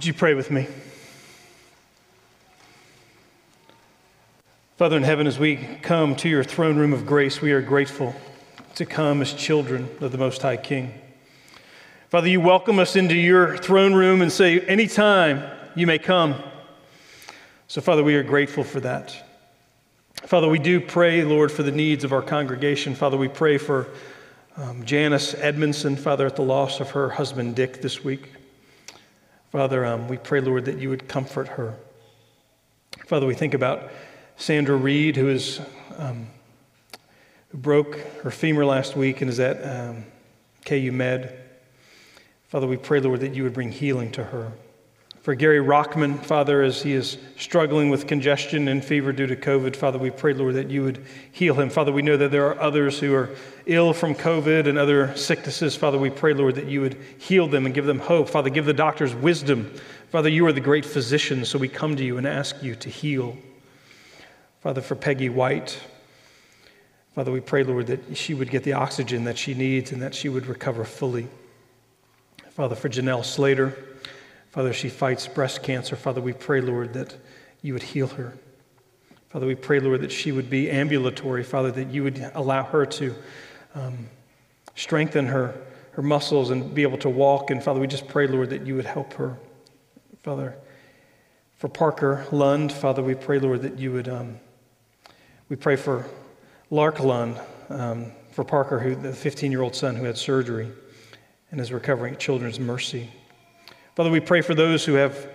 Would you pray with me? Father in heaven, as we come to your throne room of grace, we are grateful to come as children of the Most High King. Father, you welcome us into your throne room and say, anytime you may come. So, Father, we are grateful for that. Father, we do pray, Lord, for the needs of our congregation. Father, we pray for um, Janice Edmondson, Father, at the loss of her husband Dick this week. Father, um, we pray, Lord, that you would comfort her. Father, we think about Sandra Reed, who is um, who broke her femur last week and is at um, KU Med. Father, we pray, Lord, that you would bring healing to her. For Gary Rockman, Father, as he is struggling with congestion and fever due to COVID, Father, we pray, Lord, that you would heal him. Father, we know that there are others who are ill from COVID and other sicknesses. Father, we pray, Lord, that you would heal them and give them hope. Father, give the doctors wisdom. Father, you are the great physician, so we come to you and ask you to heal. Father, for Peggy White, Father, we pray, Lord, that she would get the oxygen that she needs and that she would recover fully. Father, for Janelle Slater, Father, she fights breast cancer. Father, we pray, Lord, that you would heal her. Father, we pray, Lord, that she would be ambulatory. Father, that you would allow her to um, strengthen her, her muscles and be able to walk. And Father, we just pray, Lord, that you would help her. Father, for Parker Lund, Father, we pray, Lord, that you would. Um, we pray for Lark Lund, um, for Parker, who the 15 year old son who had surgery and is recovering at Children's Mercy. Father, we pray for those who have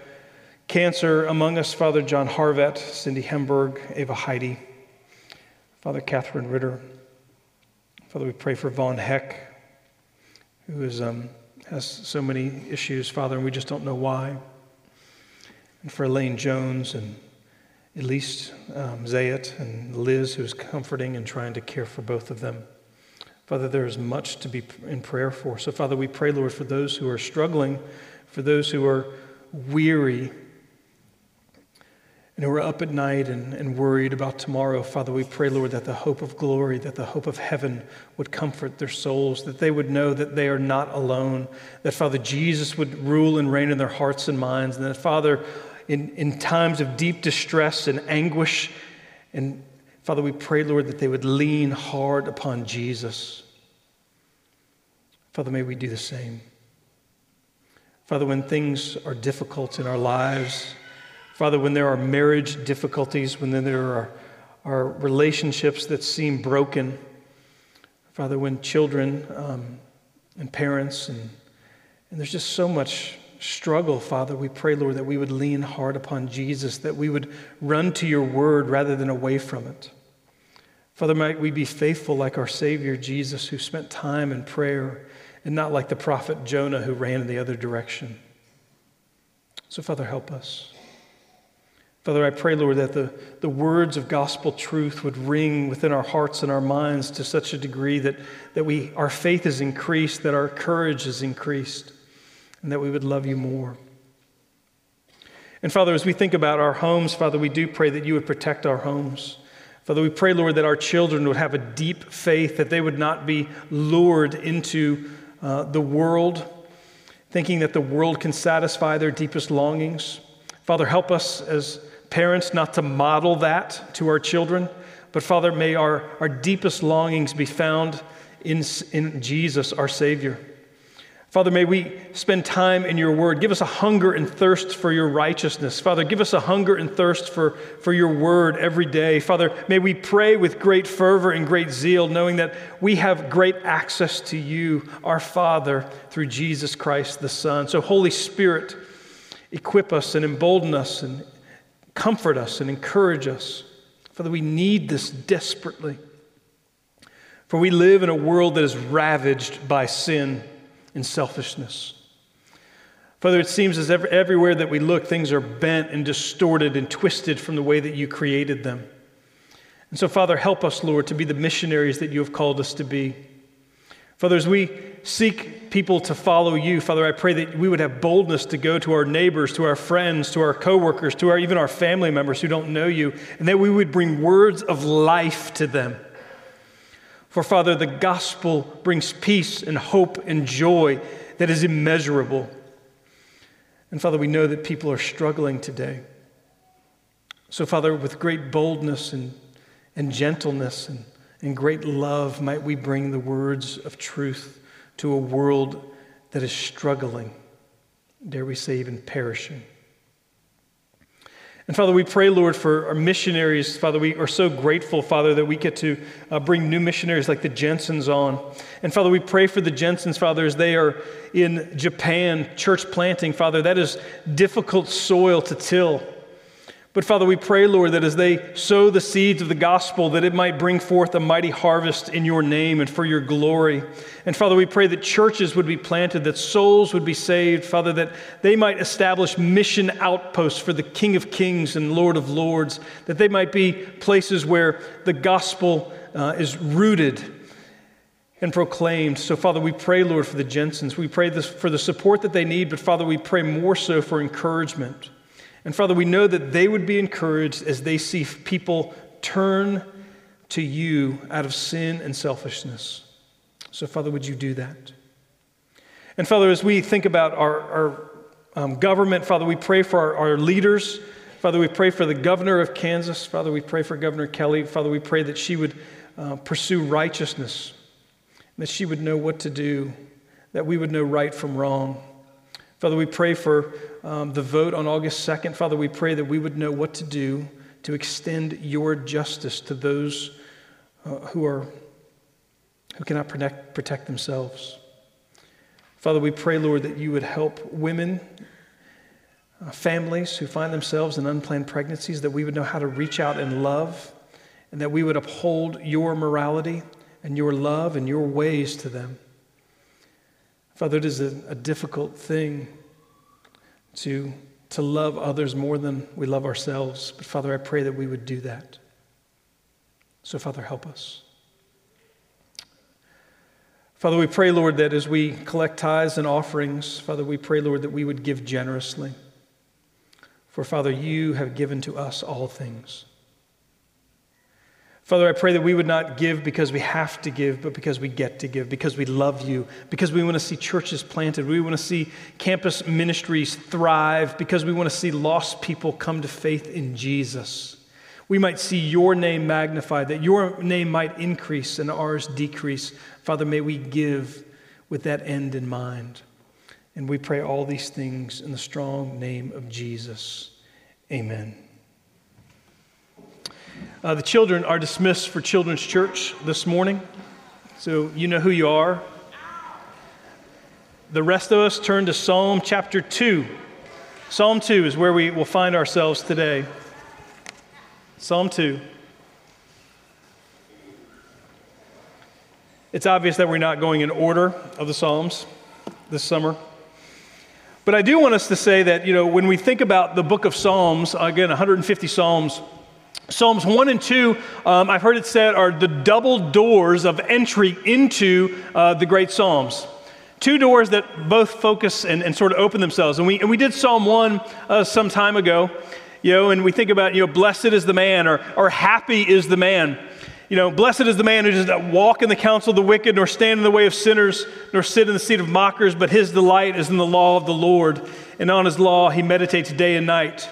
cancer among us, Father John Harvett, Cindy Hemberg, Ava Heidi, Father Catherine Ritter. Father, we pray for Vaughn Heck, who is, um, has so many issues, Father, and we just don't know why. And for Elaine Jones and Elise um, Zayat and Liz, who's comforting and trying to care for both of them. Father, there is much to be in prayer for. So, Father, we pray, Lord, for those who are struggling for those who are weary and who are up at night and, and worried about tomorrow, Father, we pray, Lord, that the hope of glory, that the hope of heaven would comfort their souls, that they would know that they are not alone, that, Father, Jesus would rule and reign in their hearts and minds, and that, Father, in, in times of deep distress and anguish, and Father, we pray, Lord, that they would lean hard upon Jesus. Father, may we do the same. Father, when things are difficult in our lives, Father, when there are marriage difficulties, when there are, are relationships that seem broken, Father, when children um, and parents, and, and there's just so much struggle, Father, we pray, Lord, that we would lean hard upon Jesus, that we would run to your word rather than away from it. Father, might we be faithful like our Savior Jesus, who spent time in prayer and not like the prophet Jonah who ran in the other direction. So, Father, help us. Father, I pray, Lord, that the, the words of gospel truth would ring within our hearts and our minds to such a degree that, that we, our faith is increased, that our courage is increased, and that we would love you more. And Father, as we think about our homes, Father, we do pray that you would protect our homes. Father, we pray, Lord, that our children would have a deep faith, that they would not be lured into uh, the world, thinking that the world can satisfy their deepest longings. Father, help us as parents not to model that to our children, but Father, may our, our deepest longings be found in, in Jesus, our Savior. Father, may we spend time in your word. Give us a hunger and thirst for your righteousness. Father, give us a hunger and thirst for, for your word every day. Father, may we pray with great fervor and great zeal, knowing that we have great access to you, our Father, through Jesus Christ the Son. So, Holy Spirit, equip us and embolden us and comfort us and encourage us. Father, we need this desperately. For we live in a world that is ravaged by sin and selfishness. Father, it seems as every, everywhere that we look, things are bent and distorted and twisted from the way that you created them. And so, Father, help us, Lord, to be the missionaries that you have called us to be. Father, as we seek people to follow you, Father, I pray that we would have boldness to go to our neighbors, to our friends, to our coworkers, to our even our family members who don't know you, and that we would bring words of life to them. For, Father, the gospel brings peace and hope and joy that is immeasurable. And Father, we know that people are struggling today. So, Father, with great boldness and, and gentleness and, and great love, might we bring the words of truth to a world that is struggling, dare we say, even perishing. And Father, we pray, Lord, for our missionaries. Father, we are so grateful, Father, that we get to uh, bring new missionaries like the Jensens on. And Father, we pray for the Jensens, Father, as they are in Japan, church planting, Father. That is difficult soil to till. But Father, we pray, Lord, that as they sow the seeds of the gospel, that it might bring forth a mighty harvest in your name and for your glory. And Father, we pray that churches would be planted, that souls would be saved, Father, that they might establish mission outposts for the King of Kings and Lord of Lords, that they might be places where the gospel uh, is rooted and proclaimed. So, Father, we pray, Lord, for the Jensens. We pray this, for the support that they need, but Father, we pray more so for encouragement. And Father, we know that they would be encouraged as they see people turn to you out of sin and selfishness. So, Father, would you do that? And Father, as we think about our, our um, government, Father, we pray for our, our leaders. Father, we pray for the governor of Kansas. Father, we pray for Governor Kelly. Father, we pray that she would uh, pursue righteousness, that she would know what to do, that we would know right from wrong. Father, we pray for um, the vote on August 2nd. Father, we pray that we would know what to do to extend your justice to those uh, who, are, who cannot protect, protect themselves. Father, we pray, Lord, that you would help women, uh, families who find themselves in unplanned pregnancies, that we would know how to reach out and love, and that we would uphold your morality and your love and your ways to them. Father, it is a, a difficult thing to, to love others more than we love ourselves. But Father, I pray that we would do that. So, Father, help us. Father, we pray, Lord, that as we collect tithes and offerings, Father, we pray, Lord, that we would give generously. For, Father, you have given to us all things. Father, I pray that we would not give because we have to give, but because we get to give, because we love you, because we want to see churches planted, we want to see campus ministries thrive, because we want to see lost people come to faith in Jesus. We might see your name magnified, that your name might increase and ours decrease. Father, may we give with that end in mind. And we pray all these things in the strong name of Jesus. Amen. Uh, the children are dismissed for Children's Church this morning, so you know who you are. The rest of us turn to Psalm chapter 2. Psalm 2 is where we will find ourselves today. Psalm 2. It's obvious that we're not going in order of the Psalms this summer. But I do want us to say that, you know, when we think about the book of Psalms, again, 150 Psalms, Psalms 1 and 2, um, I've heard it said, are the double doors of entry into uh, the great Psalms. Two doors that both focus and, and, sort of open themselves. And we, and we did Psalm 1 uh, some time ago, you know, and we think about, you know, blessed is the man or, or happy is the man. You know, blessed is the man who does not walk in the counsel of the wicked, nor stand in the way of sinners, nor sit in the seat of mockers, but his delight is in the law of the Lord. And on his law he meditates day and night.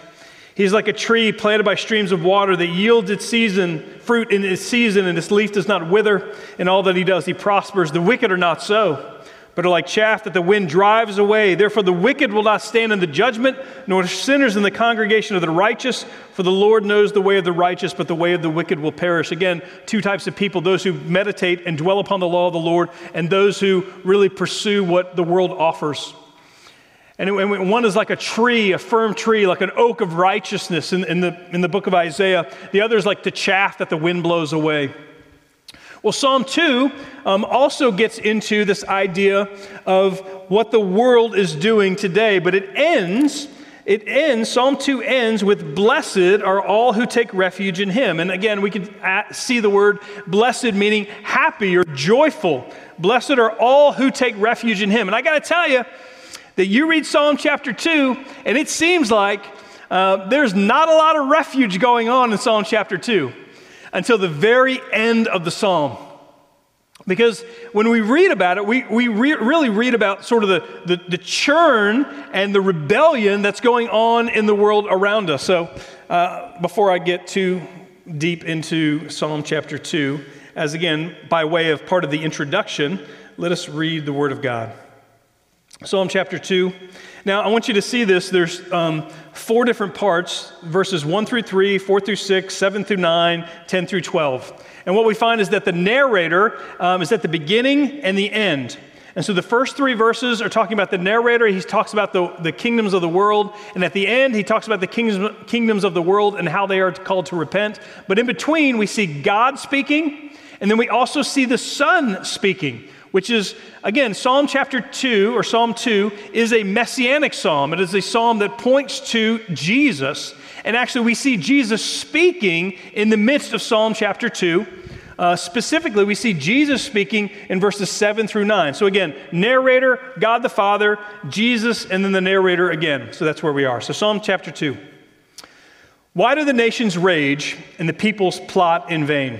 He's like a tree planted by streams of water that yields its season, fruit in its season, and its leaf does not wither. In all that he does, he prospers. The wicked are not so, but are like chaff that the wind drives away. Therefore, the wicked will not stand in the judgment, nor sinners in the congregation of the righteous. For the Lord knows the way of the righteous, but the way of the wicked will perish. Again, two types of people those who meditate and dwell upon the law of the Lord, and those who really pursue what the world offers. And one is like a tree, a firm tree, like an oak of righteousness in, in, the, in the book of Isaiah. The other is like the chaff that the wind blows away. Well, Psalm 2 um, also gets into this idea of what the world is doing today, but it ends. It ends, Psalm 2 ends with, Blessed are all who take refuge in him. And again, we can see the word blessed meaning happy or joyful. Blessed are all who take refuge in him. And I got to tell you, that you read Psalm chapter 2, and it seems like uh, there's not a lot of refuge going on in Psalm chapter 2 until the very end of the psalm. Because when we read about it, we, we re- really read about sort of the, the, the, churn and the rebellion that's going on in the world around us. So, uh, before I get too deep into Psalm chapter 2, as again, by way of part of the introduction, let us read the Word of God. Psalm chapter 2. Now, I want you to see this. There's um, four different parts verses 1 through 3, 4 through 6, 7 through 9, 10 through 12. And what we find is that the narrator um, is at the beginning and the end. And so the first three verses are talking about the narrator. He talks about the, the kingdoms of the world. And at the end, he talks about the kingdoms, kingdoms of the world and how they are called to repent. But in between, we see God speaking. And then we also see the Son speaking, which is, again, Psalm chapter 2 or Psalm 2 is a messianic psalm. It is a psalm that points to Jesus. And actually, we see Jesus speaking in the midst of Psalm chapter 2. Uh, specifically, we see Jesus speaking in verses 7 through 9. So, again, narrator, God the Father, Jesus, and then the narrator again. So, that's where we are. So, Psalm chapter 2. Why do the nations rage and the peoples plot in vain?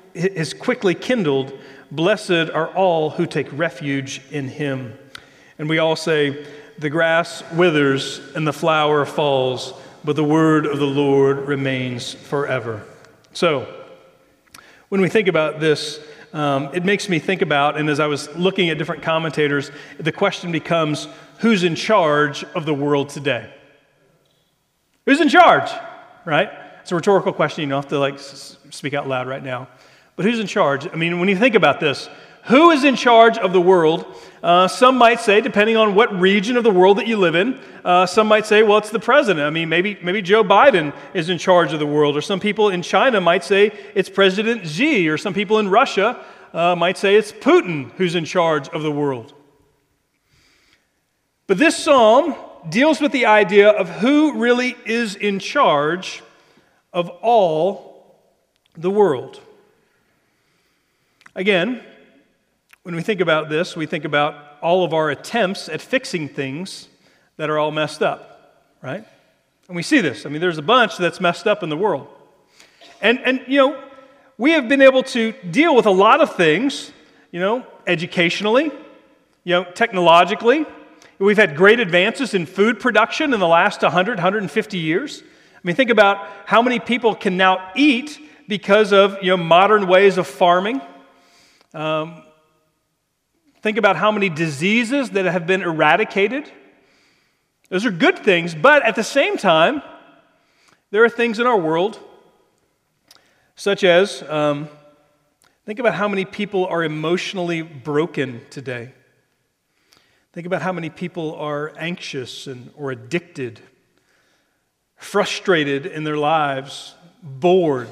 is quickly kindled. Blessed are all who take refuge in him. And we all say, The grass withers and the flower falls, but the word of the Lord remains forever. So, when we think about this, um, it makes me think about, and as I was looking at different commentators, the question becomes who's in charge of the world today? Who's in charge, right? It's a rhetorical question. You don't have to like speak out loud right now. But who's in charge? I mean, when you think about this, who is in charge of the world? Uh, some might say, depending on what region of the world that you live in, uh, some might say, well, it's the president. I mean, maybe, maybe Joe Biden is in charge of the world. Or some people in China might say it's President Xi. Or some people in Russia uh, might say it's Putin who's in charge of the world. But this psalm deals with the idea of who really is in charge of all the world. Again, when we think about this, we think about all of our attempts at fixing things that are all messed up, right? And we see this. I mean, there's a bunch that's messed up in the world. And, and you know, we have been able to deal with a lot of things, you know, educationally, you know, technologically. We've had great advances in food production in the last 100, 150 years. I mean, think about how many people can now eat because of, you know, modern ways of farming. Um, think about how many diseases that have been eradicated. Those are good things, but at the same time, there are things in our world, such as um, think about how many people are emotionally broken today. Think about how many people are anxious and, or addicted, frustrated in their lives, bored.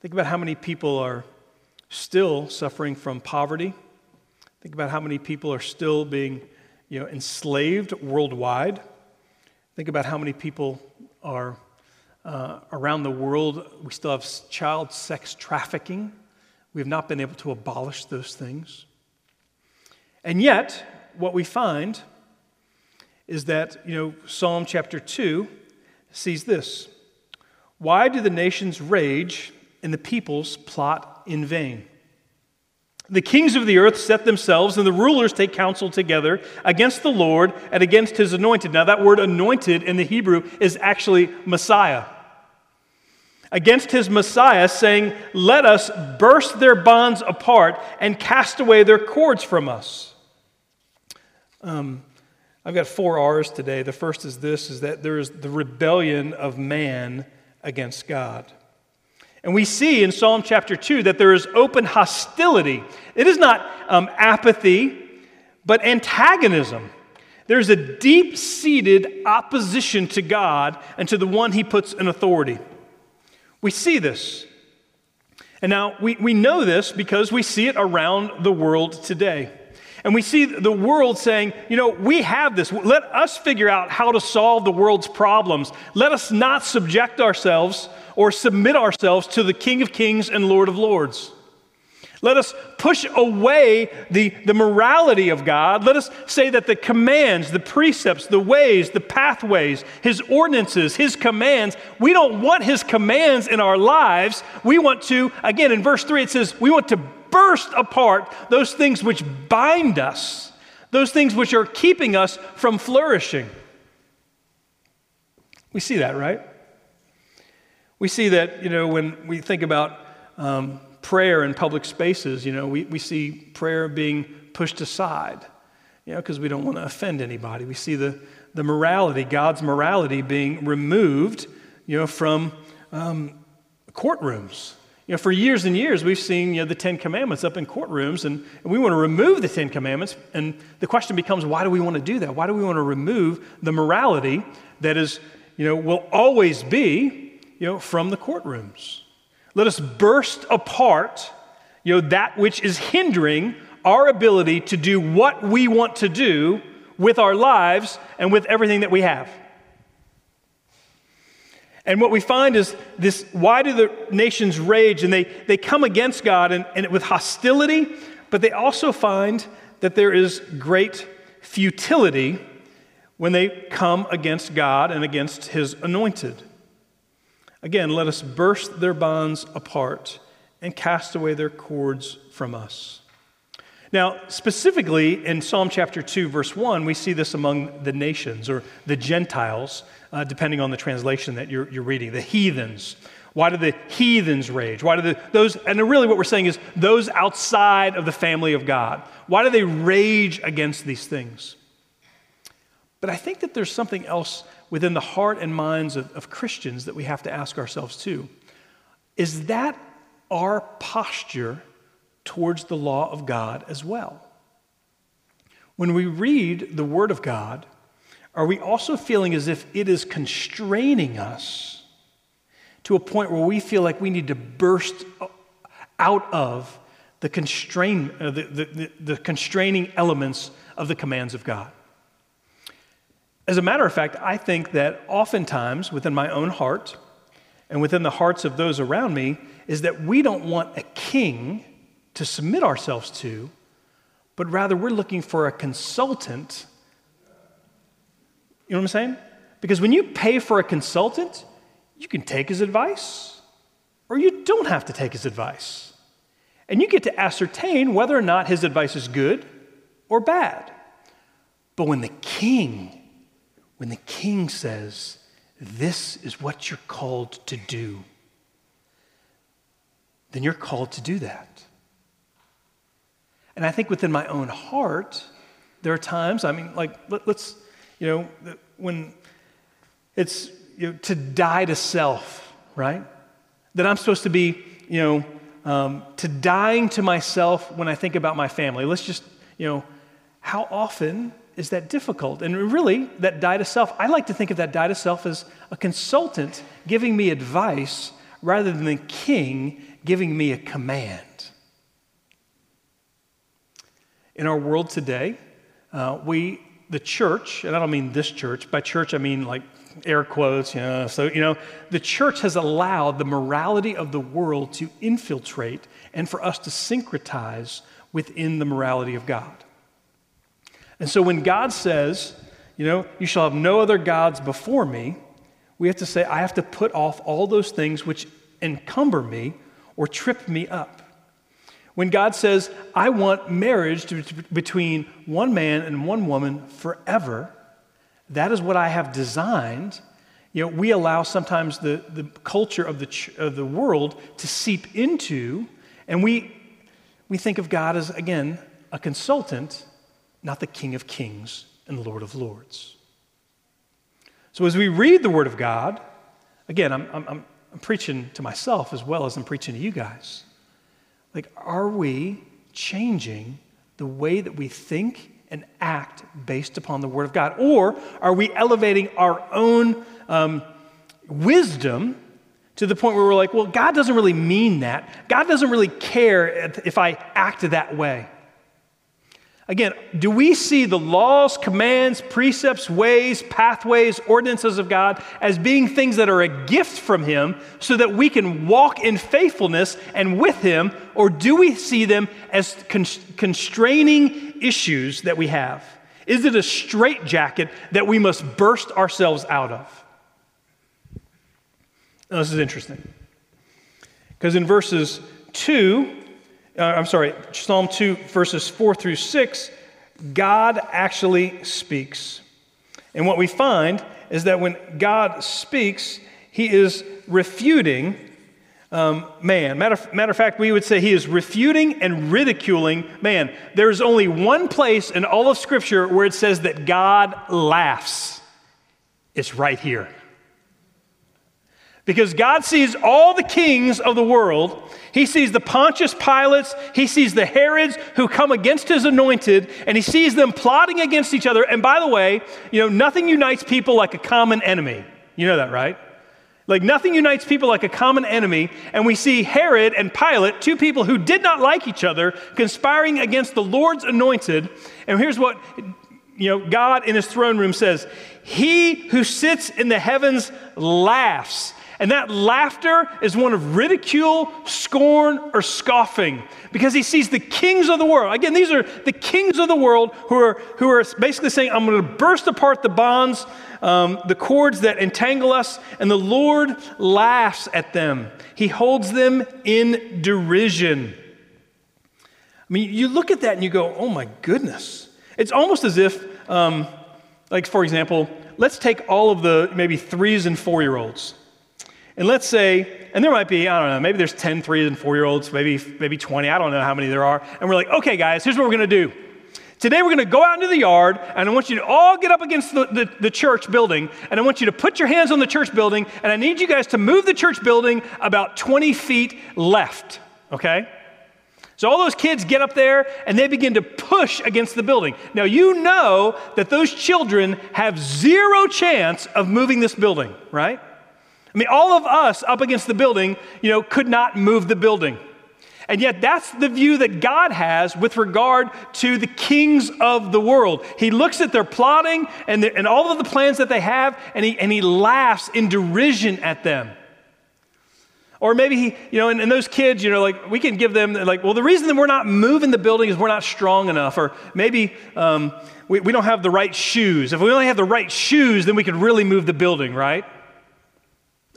Think about how many people are still suffering from poverty. Think about how many people are still being you know, enslaved worldwide. Think about how many people are uh, around the world. We still have child sex trafficking. We have not been able to abolish those things. And yet, what we find is that, you know, Psalm chapter 2 sees this Why do the nations rage and the peoples plot in vain. The kings of the earth set themselves, and the rulers take counsel together against the Lord and against his anointed. Now, that word anointed in the Hebrew is actually Messiah. against his Messiah, saying, Let us burst their bonds apart and cast away their cords from us. Um, I've got four R's today. The first is this is that there is the rebellion of man against God. And we see in Psalm chapter 2 that there is open hostility. It is not um, apathy, but antagonism. There's a deep seated opposition to God and to the one he puts in authority. We see this. And now we, we know this because we see it around the world today. And we see the world saying, you know, we have this. Let us figure out how to solve the world's problems. Let us not subject ourselves or submit ourselves to the King of Kings and Lord of Lords. Let us push away the, the morality of God. Let us say that the commands, the precepts, the ways, the pathways, His ordinances, His commands, we don't want His commands in our lives. We want to, again, in verse 3, it says, we want to burst apart those things which bind us, those things which are keeping us from flourishing. We see that, right? We see that, you know, when we think about um, prayer in public spaces, you know, we, we see prayer being pushed aside, you know, because we don't want to offend anybody. We see the, the morality, God's morality, being removed, you know, from um, courtrooms. You know, for years and years, we've seen you know, the Ten Commandments up in courtrooms, and, and we want to remove the Ten Commandments. And the question becomes, why do we want to do that? Why do we want to remove the morality that is, you know, will always be, you know, from the courtrooms? Let us burst apart, you know, that which is hindering our ability to do what we want to do with our lives and with everything that we have. And what we find is this why do the nations rage? And they, they come against God and, and with hostility, but they also find that there is great futility when they come against God and against his anointed. Again, let us burst their bonds apart and cast away their cords from us. Now, specifically in Psalm chapter 2, verse 1, we see this among the nations or the Gentiles, uh, depending on the translation that you're, you're, reading, the heathens. Why do the heathens rage? Why do the, those, and really what we're saying is those outside of the family of God, why do they rage against these things? But I think that there's something else within the heart and minds of, of Christians that we have to ask ourselves too. Is that our posture towards the law of God as well? When we read the Word of God, are we also feeling as if it is constraining us to a point where we feel like we need to burst out of the, constrain, uh, the, the, the, constraining elements of the commands of God? As a matter of fact, I think that oftentimes within my own heart and within the hearts of those around me is that we don't want a king to submit ourselves to, but rather we're looking for a consultant. You know what I'm saying? Because when you pay for a consultant, you can take his advice or you don't have to take his advice. And you get to ascertain whether or not his advice is good or bad. But when the king when the king says, This is what you're called to do, then you're called to do that. And I think within my own heart, there are times, I mean, like, let, us you know, when it's you know, to die to self, right? That I'm supposed to be, you know, um, to dying to myself when I think about my family. Let's just, you know, how often is that difficult? And really, that die to self, I like to think of that die to self as a consultant giving me advice rather than the king giving me a command. In our world today, uh, we, the church, and I don't mean this church, by church I mean like air quotes, you know, so, you know, the church has allowed the morality of the world to infiltrate and for us to syncretize within the morality of God. And so when God says, you know, you shall have no other gods before me, we have to say, I have to put off all those things which encumber me or trip me up. When God says, I want marriage to, between one man and one woman forever, that is what I have designed, you know, we allow sometimes the, the culture of the, of the world to seep into, and we, we think of God as, again, a consultant, not the King of Kings and Lord of Lords. So as we read the Word of God, again, I'm, I'm, I'm preaching to myself as well as I'm preaching to you guys. Like, are we changing the way that we think and act based upon the Word of God? Or are we elevating our own um, wisdom to the point where we're like, well, God doesn't really mean that. God doesn't really care if I act that way. Again, do we see the laws, commands, precepts, ways, pathways, ordinances of God as being things that are a gift from Him so that we can walk in faithfulness and with Him? Or do we see them as constraining issues that we have? Is it a straitjacket that we must burst ourselves out of? Now, this is interesting. Because in verses 2 uh, I'm sorry, Psalm 2, verses 4 through 6, God actually speaks. And what we find is that when God speaks, he is refuting um, man. Matter, matter of fact, we would say he is refuting and ridiculing man. There's only one place in all of Scripture where it says that God laughs. It's right here. Because God sees all the kings of the world. He sees the Pontius Pilates, he sees the Herods who come against his anointed, and he sees them plotting against each other. And by the way, you know, nothing unites people like a common enemy. You know that, right? Like nothing unites people like a common enemy. And we see Herod and Pilate, two people who did not like each other, conspiring against the Lord's anointed. And here's what you know, God in his throne room says, He who sits in the heavens laughs. And that laughter is one of ridicule, scorn, or scoffing because he sees the kings of the world. Again, these are the kings of the world who are, who are basically saying, I'm going to burst apart the bonds, um, the cords that entangle us, and the Lord laughs at them. He holds them in derision. I mean, you look at that and you go, oh my goodness. It's almost as if, um, like, for example, let's take all of the maybe threes and four year olds. And let's say, and there might be, I don't know, maybe there's 10 three and four year olds, maybe, maybe 20, I don't know how many there are. And we're like, okay, guys, here's what we're going to do. Today we're going to go out into the yard, and I want you to all get up against the, the, the, church building, and I want you to put your hands on the church building, and I need you guys to move the church building about 20 feet left, okay? So all those kids get up there and they begin to push against the building. Now you know that those children have zero chance of moving this building, right? I mean, all of us up against the building, you know, could not move the building. And yet, that's the view that God has with regard to the kings of the world. He looks at their plotting and, the, and all of the plans that they have, and he, and he laughs in derision at them. Or maybe he, you know, and, and, those kids, you know, like we can give them, like, well, the reason that we're not moving the building is we're not strong enough. Or maybe um, we, we don't have the right shoes. If we only have the right shoes, then we could really move the building, right?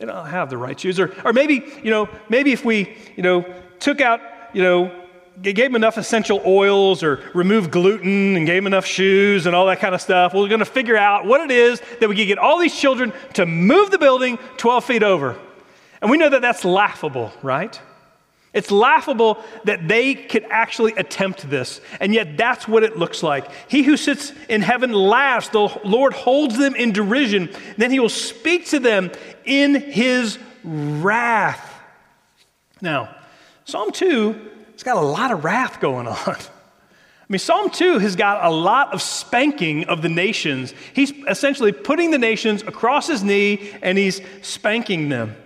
They don't have the right shoes. Or, or maybe, you know, maybe if we, you know, took out, you know, gave them enough essential oils or removed gluten and gave them enough shoes and all that kind of stuff, we're going to figure out what it is that we can get all these children to move the building 12 feet over. And we know that that's laughable, right? It's laughable that they could actually attempt this, and yet that's what it looks like. He who sits in heaven laughs, the Lord holds them in derision, then he will speak to them in his wrath. Now, Psalm 2 has got a lot of wrath going on. I mean, Psalm 2 has got a lot of spanking of the nations. He's essentially putting the nations across his knee and he's spanking them.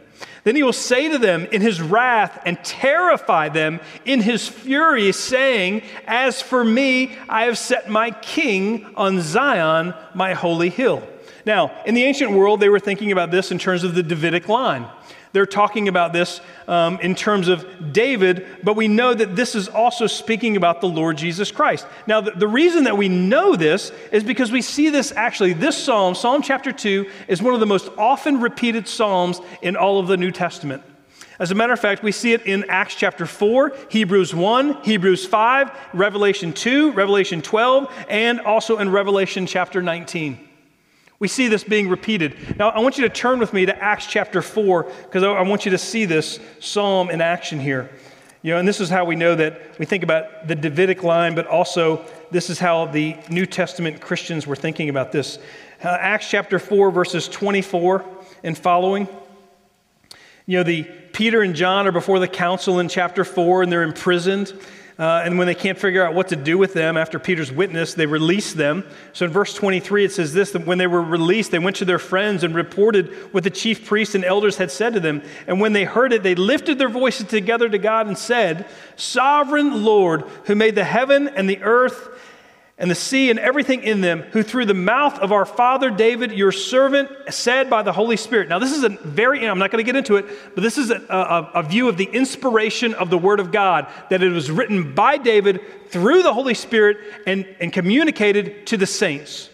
Then he will say to them in his wrath and terrify them in his fury, saying, As for me, I have set my king on Zion, my holy hill. Now, in the ancient world, they were thinking about this in terms of the Davidic line they're talking about this um, in terms of David, but we know that this is also speaking about the Lord Jesus Christ. Now, the, the reason that we know this is because we see this actually, this psalm, Psalm chapter 2, is one of the most often repeated psalms in all of the New Testament. As a matter of fact, we see it in Acts chapter 4, Hebrews 1, Hebrews 5, Revelation 2, Revelation 12, and also in Revelation chapter 19. We see this being repeated. Now, I want you to turn with me to Acts chapter 4, because I want you to see this psalm in action here. You know, and this is how we know that we think about the Davidic line, but also this is how the New Testament Christians were thinking about this. Uh, Acts chapter 4, verses 24 and following. You know, the Peter and John are before the council in chapter 4, and they're imprisoned. Uh, and when they can't figure out what to do with them after Peter's witness, they release them. So in verse 23, it says this that when they were released, they went to their friends and reported what the chief priests and elders had said to them. And when they heard it, they lifted their voices together to God and said, Sovereign Lord, who made the heaven and the earth and the sea and everything in them, who through the mouth of our father David, your servant, said by the Holy Spirit. Now, this is a very, I'm not going to get into it, but this is a, a, a, view of the inspiration of the Word of God, that it was written by David through the Holy Spirit and, and communicated to the saints.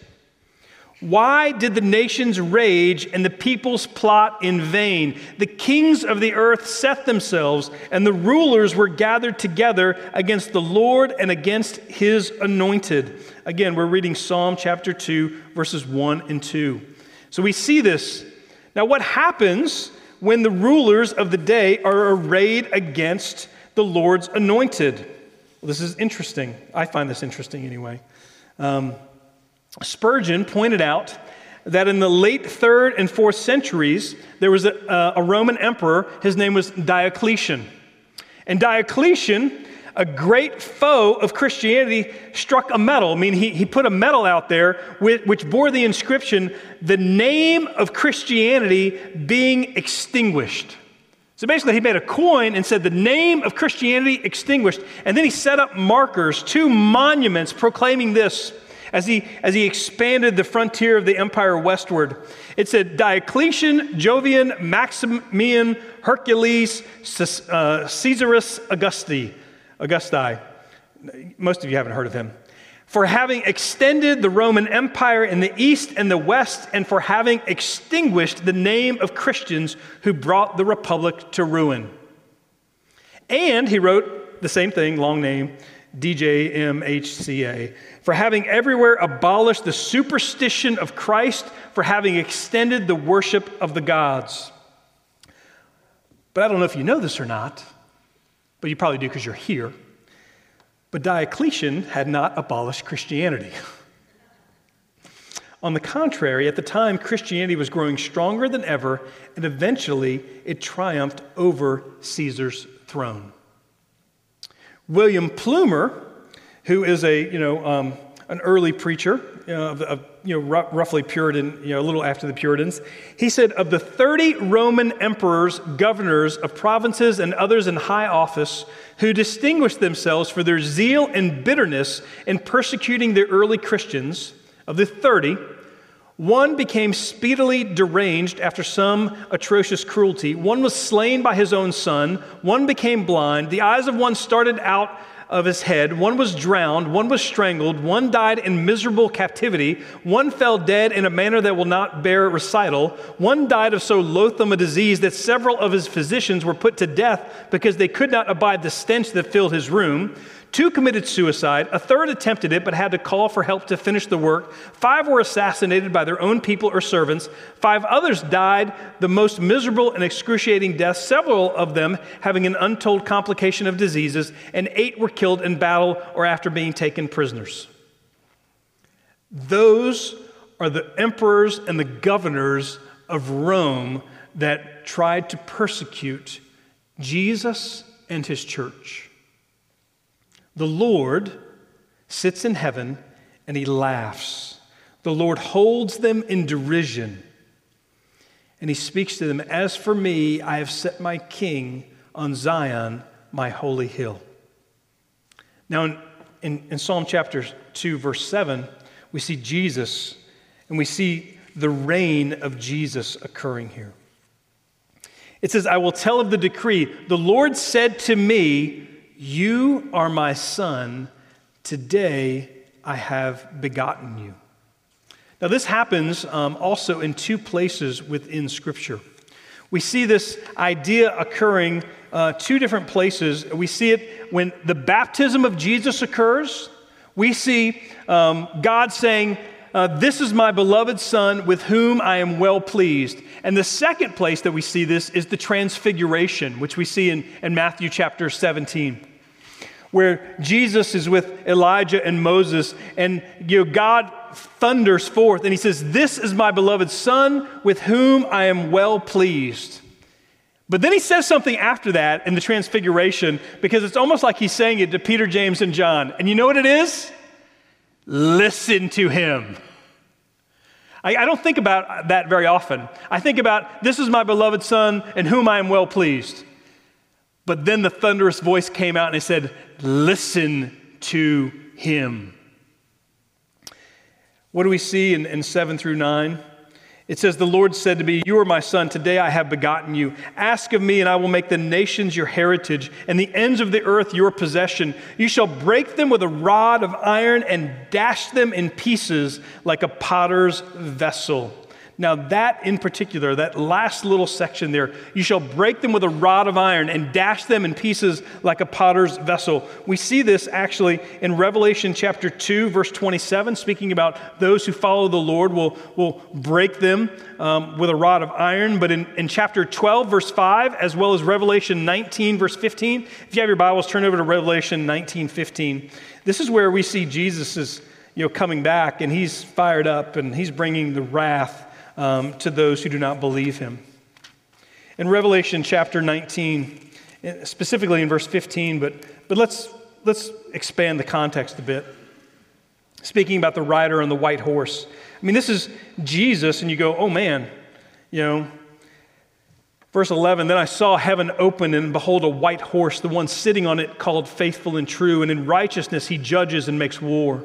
Why did the nations rage and the peoples plot in vain? The kings of the earth set themselves, and the rulers were gathered together against the Lord and against his anointed. Again, we're reading Psalm chapter 2, verses 1 and 2. So we see this. Now, what happens when the rulers of the day are arrayed against the Lord's anointed? Well, this is interesting. I find this interesting anyway. Um, Spurgeon pointed out that in the late third and fourth centuries, there was a, uh, a, Roman emperor. His name was Diocletian. And Diocletian, a great foe of Christianity, struck a medal. I mean, he, he put a medal out there which bore the inscription, the name of Christianity being extinguished. So basically, he made a coin and said, the name of Christianity extinguished. And then he set up markers, two monuments proclaiming this as he, as he expanded the frontier of the empire westward. It said Diocletian, Jovian, Maximian, Hercules, uh, Caesarus Augusti, Augusti. Most of you haven't heard of him. For having extended the Roman Empire in the east and the west, and for having extinguished the name of Christians who brought the republic to ruin. And he wrote the same thing, long name, DJMHCA, for having everywhere abolished the superstition of Christ, for having extended the worship of the gods. But I don't know if you know this or not, but you probably do because you're here. But Diocletian had not abolished Christianity. On the contrary, at the time, Christianity was growing stronger than ever, and eventually it triumphed over Caesar's throne. William Plumer, who is a, you know, um, an early preacher, of, of, you know, r- roughly Puritan, you know, a little after the Puritans. He said, Of the 30 Roman emperors, governors of provinces, and others in high office who distinguished themselves for their zeal and bitterness in persecuting the early Christians, of the 30, one became speedily deranged after some atrocious cruelty. One was slain by his own son. One became blind. The eyes of one started out of his head. One was drowned. One was strangled. One died in miserable captivity. One fell dead in a manner that will not bear recital. One died of so loathsome a disease that several of his physicians were put to death because they could not abide the stench that filled his room. Two committed suicide. A third attempted it but had to call for help to finish the work. Five were assassinated by their own people or servants. Five others died the most miserable and excruciating deaths, several of them having an untold complication of diseases. And eight were killed in battle or after being taken prisoners. Those are the emperors and the governors of Rome that tried to persecute Jesus and his church. The Lord sits in heaven and he laughs. The Lord holds them in derision. And he speaks to them As for me, I have set my king on Zion, my holy hill. Now, in, in, in, Psalm chapter 2, verse 7, we see Jesus and we see the reign of Jesus occurring here. It says, I will tell of the decree. The Lord said to me, you are my son. Today I have begotten you. Now, this happens um, also in two places within Scripture. We see this idea occurring uh, two different places. We see it when the baptism of Jesus occurs. We see um, God saying, uh, This is my beloved Son with whom I am well pleased. And the second place that we see this is the transfiguration, which we see in, in Matthew chapter 17 where Jesus is with Elijah and Moses, and you know, God thunders forth and he says, This is my beloved Son with whom I am well pleased. But then he says something after that in the transfiguration because it's almost like he's saying it to Peter, James, and John. And you know what it is? Listen to him. I, I don't think about that very often. I think about, This is my beloved Son in whom I am well pleased. But then the thunderous voice came out and it said, Listen to him. What do we see in, in 7 through 9? It says, The Lord said to me, You are my son. Today I have begotten you. Ask of me, and I will make the nations your heritage, and the ends of the earth your possession. You shall break them with a rod of iron and dash them in pieces like a potter's vessel. Now, that in particular, that last little section there, you shall break them with a rod of iron and dash them in pieces like a potter's vessel. We see this actually in Revelation chapter 2, verse 27, speaking about those who follow the Lord will, will break them um, with a rod of iron. But in, in chapter 12, verse 5, as well as Revelation 19, verse 15, if you have your Bibles, turn over to Revelation 19, 15. This is where we see Jesus is you know, coming back and he's fired up and he's bringing the wrath um, to those who do not believe him. In Revelation chapter 19, specifically in verse 15, but, but let's, let's expand the context a bit. Speaking about the rider on the white horse. I mean, this is Jesus, and you go, oh man, you know. Verse 11 Then I saw heaven open, and behold, a white horse, the one sitting on it called faithful and true, and in righteousness he judges and makes war.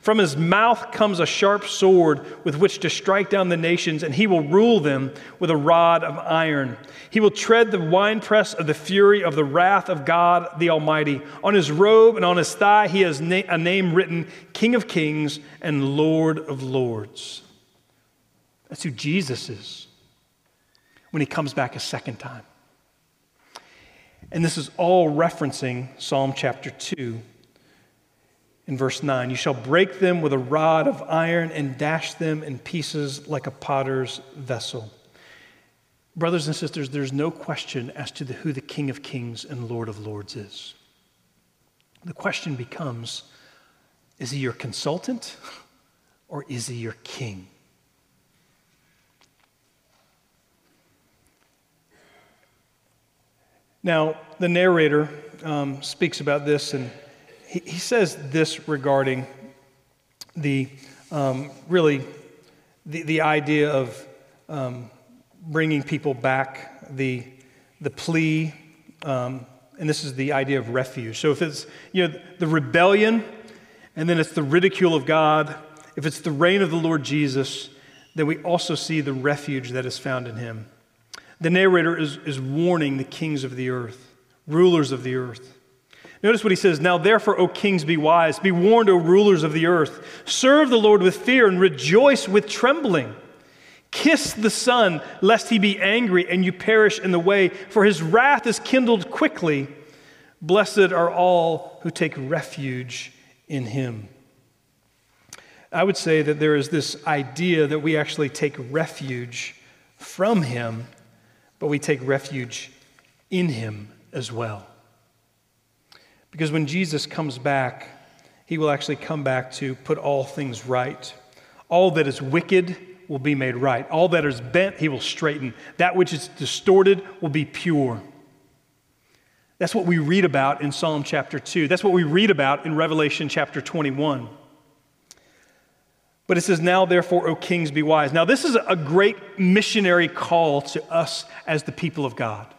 From his mouth comes a sharp sword with which to strike down the nations, and he will rule them with a rod of iron. He will tread the winepress of the fury of the wrath of God the Almighty. On his robe and on his thigh, he has na- a name written King of Kings and Lord of Lords. That's who Jesus is when he comes back a second time. And this is all referencing Psalm chapter 2 in verse 9 You shall break them with a rod of iron and dash them in pieces like a potter's vessel. Brothers and sisters, there's no question as to the, who the King of Kings and Lord of Lords is. The question becomes is he your consultant or is he your king? Now, the narrator um, speaks about this and he, he says this regarding the um, really the, the idea of um, bringing people back, the, the plea, um, and this is the idea of refuge. So if it's you know the rebellion, and then it's the ridicule of God, if it's the reign of the Lord Jesus, then we also see the refuge that is found in Him. The narrator is, is warning the kings of the earth, rulers of the earth. Notice what he says Now, therefore, O kings, be wise. Be warned, O rulers of the earth. Serve the Lord with fear and rejoice with trembling. Kiss the Son, lest he be angry and you perish in the way, for his wrath is kindled quickly. Blessed are all who take refuge in him. I would say that there is this idea that we actually take refuge from him, but we take refuge in him as well. Because when Jesus comes back, he will actually come back to put all things right. All that is wicked will be made right. All that is bent, he will straighten. That which is distorted will be pure. That's what we read about in Psalm chapter 2. That's what we read about in Revelation chapter 21. But it says, Now therefore, O kings, be wise. Now, this is a great missionary call to us as the people of God.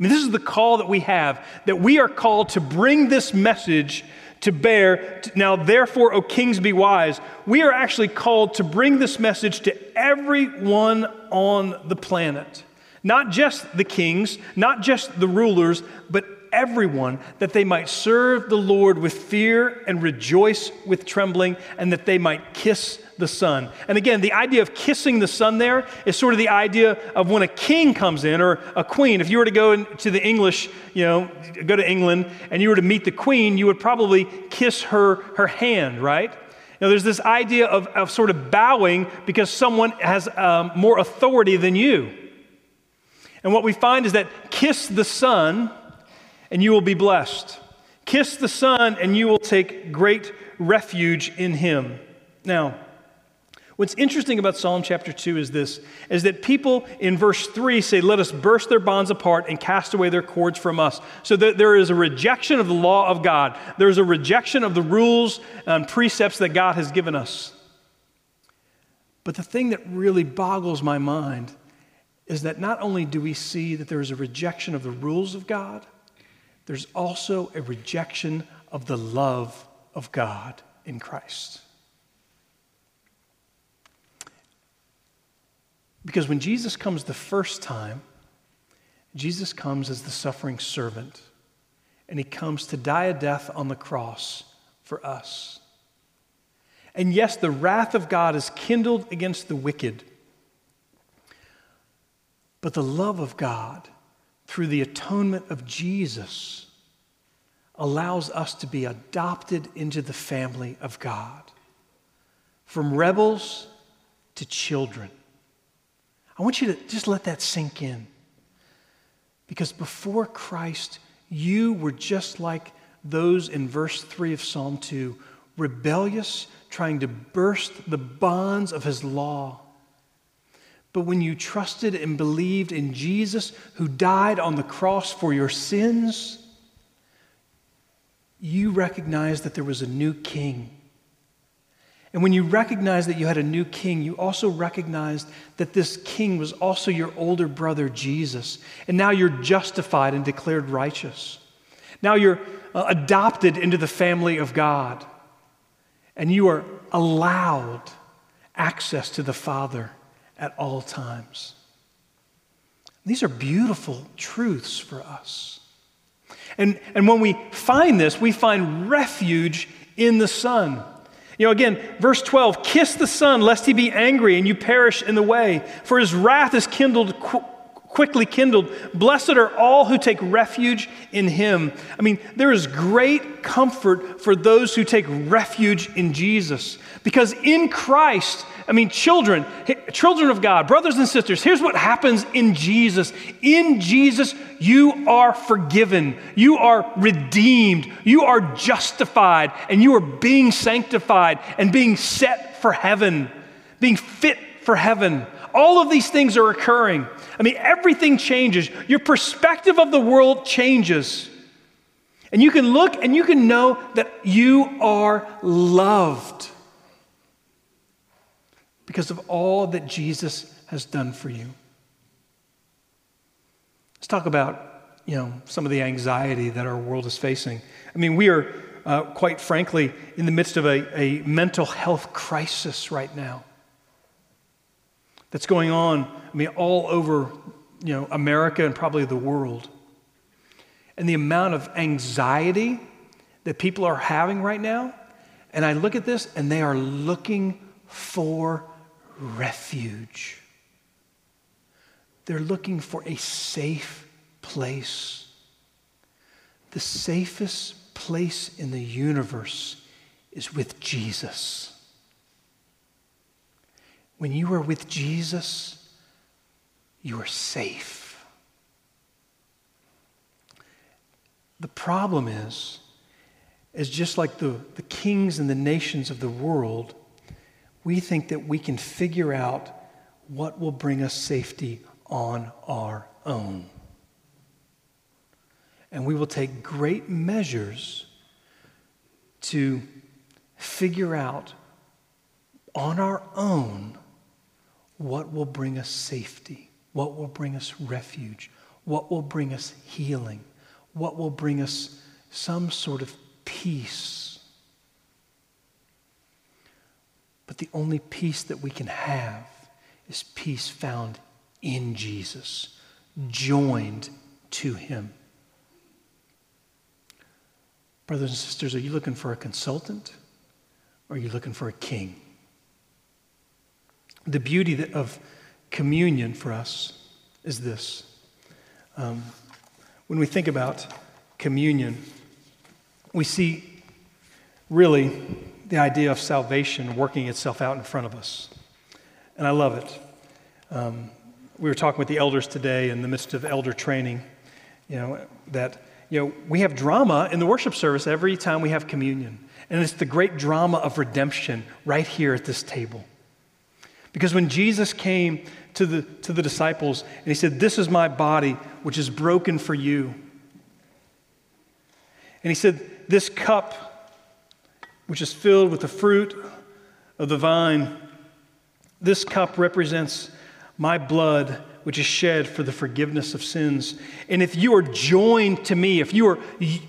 I mean, this is the call that we have, that we are called to bring this message to bear. Now, therefore, O kings, be wise. We are actually called to bring this message to everyone on the planet. Not just the kings, not just the rulers, but everyone that they might serve the Lord with fear and rejoice with trembling, and that they might kiss the Son. And again, the idea of kissing the Son there is sort of the idea of when a king comes in or a queen. If you were to go to the English, you know, go to England and you were to meet the queen, you would probably kiss her, her hand, right? Now, there's this idea of, of sort of bowing because someone has um, more authority than you. And what we find is that kiss the Son and you will be blessed. Kiss the Son and you will take great refuge in Him. Now, What's interesting about Psalm chapter 2 is this is that people in verse 3 say, Let us burst their bonds apart and cast away their cords from us. So that there is a rejection of the law of God, there's a rejection of the rules and precepts that God has given us. But the thing that really boggles my mind is that not only do we see that there is a rejection of the rules of God, there's also a rejection of the love of God in Christ. Because when Jesus comes the first time, Jesus comes as the suffering servant, and he comes to die a death on the cross for us. And yes, the wrath of God is kindled against the wicked, but the love of God through the atonement of Jesus allows us to be adopted into the family of God. From rebels to children. I want you to just let that sink in. Because before Christ, you were just like those in verse 3 of Psalm 2, rebellious, trying to burst the bonds of his law. But when you trusted and believed in Jesus, who died on the cross for your sins, you recognized that there was a new king and when you recognized that you had a new king, you also recognized that this king was also your older brother, Jesus. And now you're justified and declared righteous. Now you're uh, adopted into the family of God. And you are allowed access to the Father at all times. These are beautiful truths for us. And, and when we find this, we find refuge in the Son. You know, again, verse 12 kiss the Son, lest he be angry and you perish in the way, for his wrath is kindled. Qu- quickly kindled. Blessed are all who take refuge in him. I mean, there is great comfort for those who take refuge in Jesus. Because in Christ, I mean, children, children of God, brothers and sisters, here's what happens in Jesus. In Jesus, you are forgiven, you are redeemed, you are justified, and you are being sanctified and being set for heaven, being fit for heaven. All of these things are occurring. I mean, everything changes. Your perspective of the world changes. And you can look and you can know that you are loved because of all that Jesus has done for you. Let's talk about, you know, some of the anxiety that our world is facing. I mean, we are, uh, quite frankly, in the midst of a, a mental health crisis right now that's going on, I mean, all over, you know, America and probably the world. And the amount of anxiety that people are having right now, and I look at this and they are looking for refuge. They're looking for a safe place. The safest place in the universe is with Jesus. When you are with Jesus, you are safe. The problem is, is just like the, the kings and the nations of the world, we think that we can figure out what will bring us safety on our own. And we will take great measures to figure out on our own what will bring us safety, what will bring us refuge, what will bring us healing, what will bring us some sort of peace But the only peace that we can have is peace found in Jesus, joined to Him. Brothers and sisters, are you looking for a consultant or are you looking for a king? The beauty of communion for us is this. Um, when we think about communion, we see really the idea of salvation working itself out in front of us. And I love it. Um, we were talking with the elders today in the midst of elder training, you know, that, you know, we have drama in the worship service every time we have communion. And it's the great drama of redemption right here at this table. Because when Jesus came to the, to the disciples and he said, This is my body, which is broken for you. And he said, This cup, which is filled with the fruit of the vine, this cup represents my blood which is shed for the forgiveness of sins. And if you are joined to me, if you are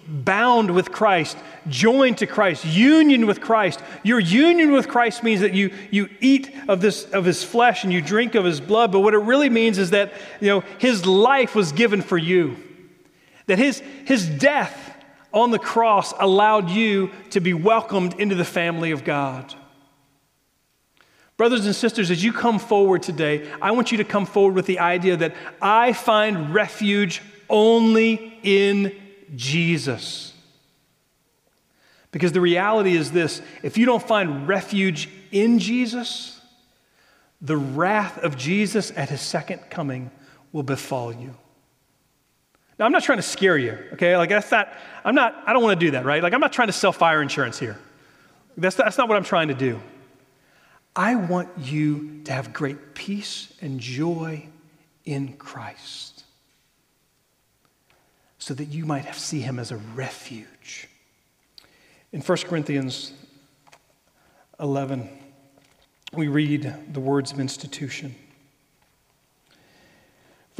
bound with Christ, joined to Christ, union with Christ, your union with Christ means that you, you eat of, this, of his flesh and you drink of his blood. But what it really means is that you know, his life was given for you, that his, his death on the cross allowed you to be welcomed into the family of God. Brothers and sisters, as you come forward today, I want you to come forward with the idea that I find refuge only in Jesus. Because the reality is this if you don't find refuge in Jesus, the wrath of Jesus at his second coming will befall you. Now, I'm not trying to scare you, okay? Like, that's not, I'm not, I don't want to do that, right? Like, I'm not trying to sell fire insurance here. That's, that's not what I'm trying to do. I want you to have great peace and joy in Christ so that you might see him as a refuge. In 1 Corinthians 11, we read the words of institution.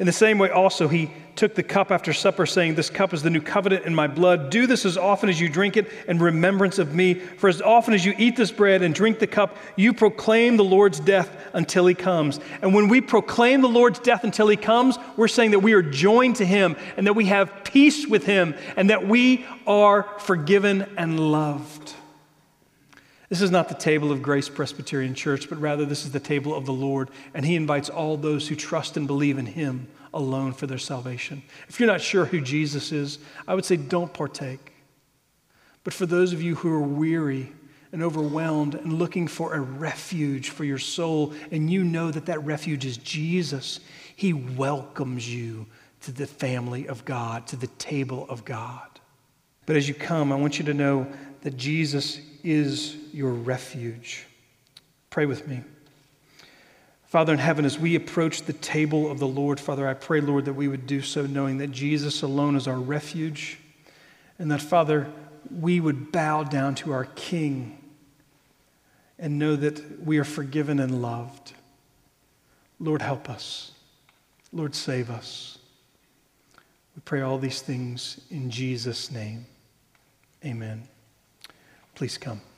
In the same way, also, he took the cup after supper, saying, This cup is the new covenant in my blood. Do this as often as you drink it in remembrance of me. For as often as you eat this bread and drink the cup, you proclaim the Lord's death until he comes. And when we proclaim the Lord's death until he comes, we're saying that we are joined to him and that we have peace with him and that we are forgiven and loved. This is not the table of Grace Presbyterian Church, but rather this is the table of the Lord, and He invites all those who trust and believe in Him alone for their salvation. If you're not sure who Jesus is, I would say don't partake. But for those of you who are weary and overwhelmed and looking for a refuge for your soul, and you know that that refuge is Jesus, He welcomes you to the family of God, to the table of God. But as you come, I want you to know that Jesus is your refuge. Pray with me. Father in heaven, as we approach the table of the Lord, Father, I pray, Lord, that we would do so knowing that Jesus alone is our refuge, and that, Father, we would bow down to our King and know that we are forgiven and loved. Lord, help us. Lord, save us. We pray all these things in Jesus' name. Amen. Please come.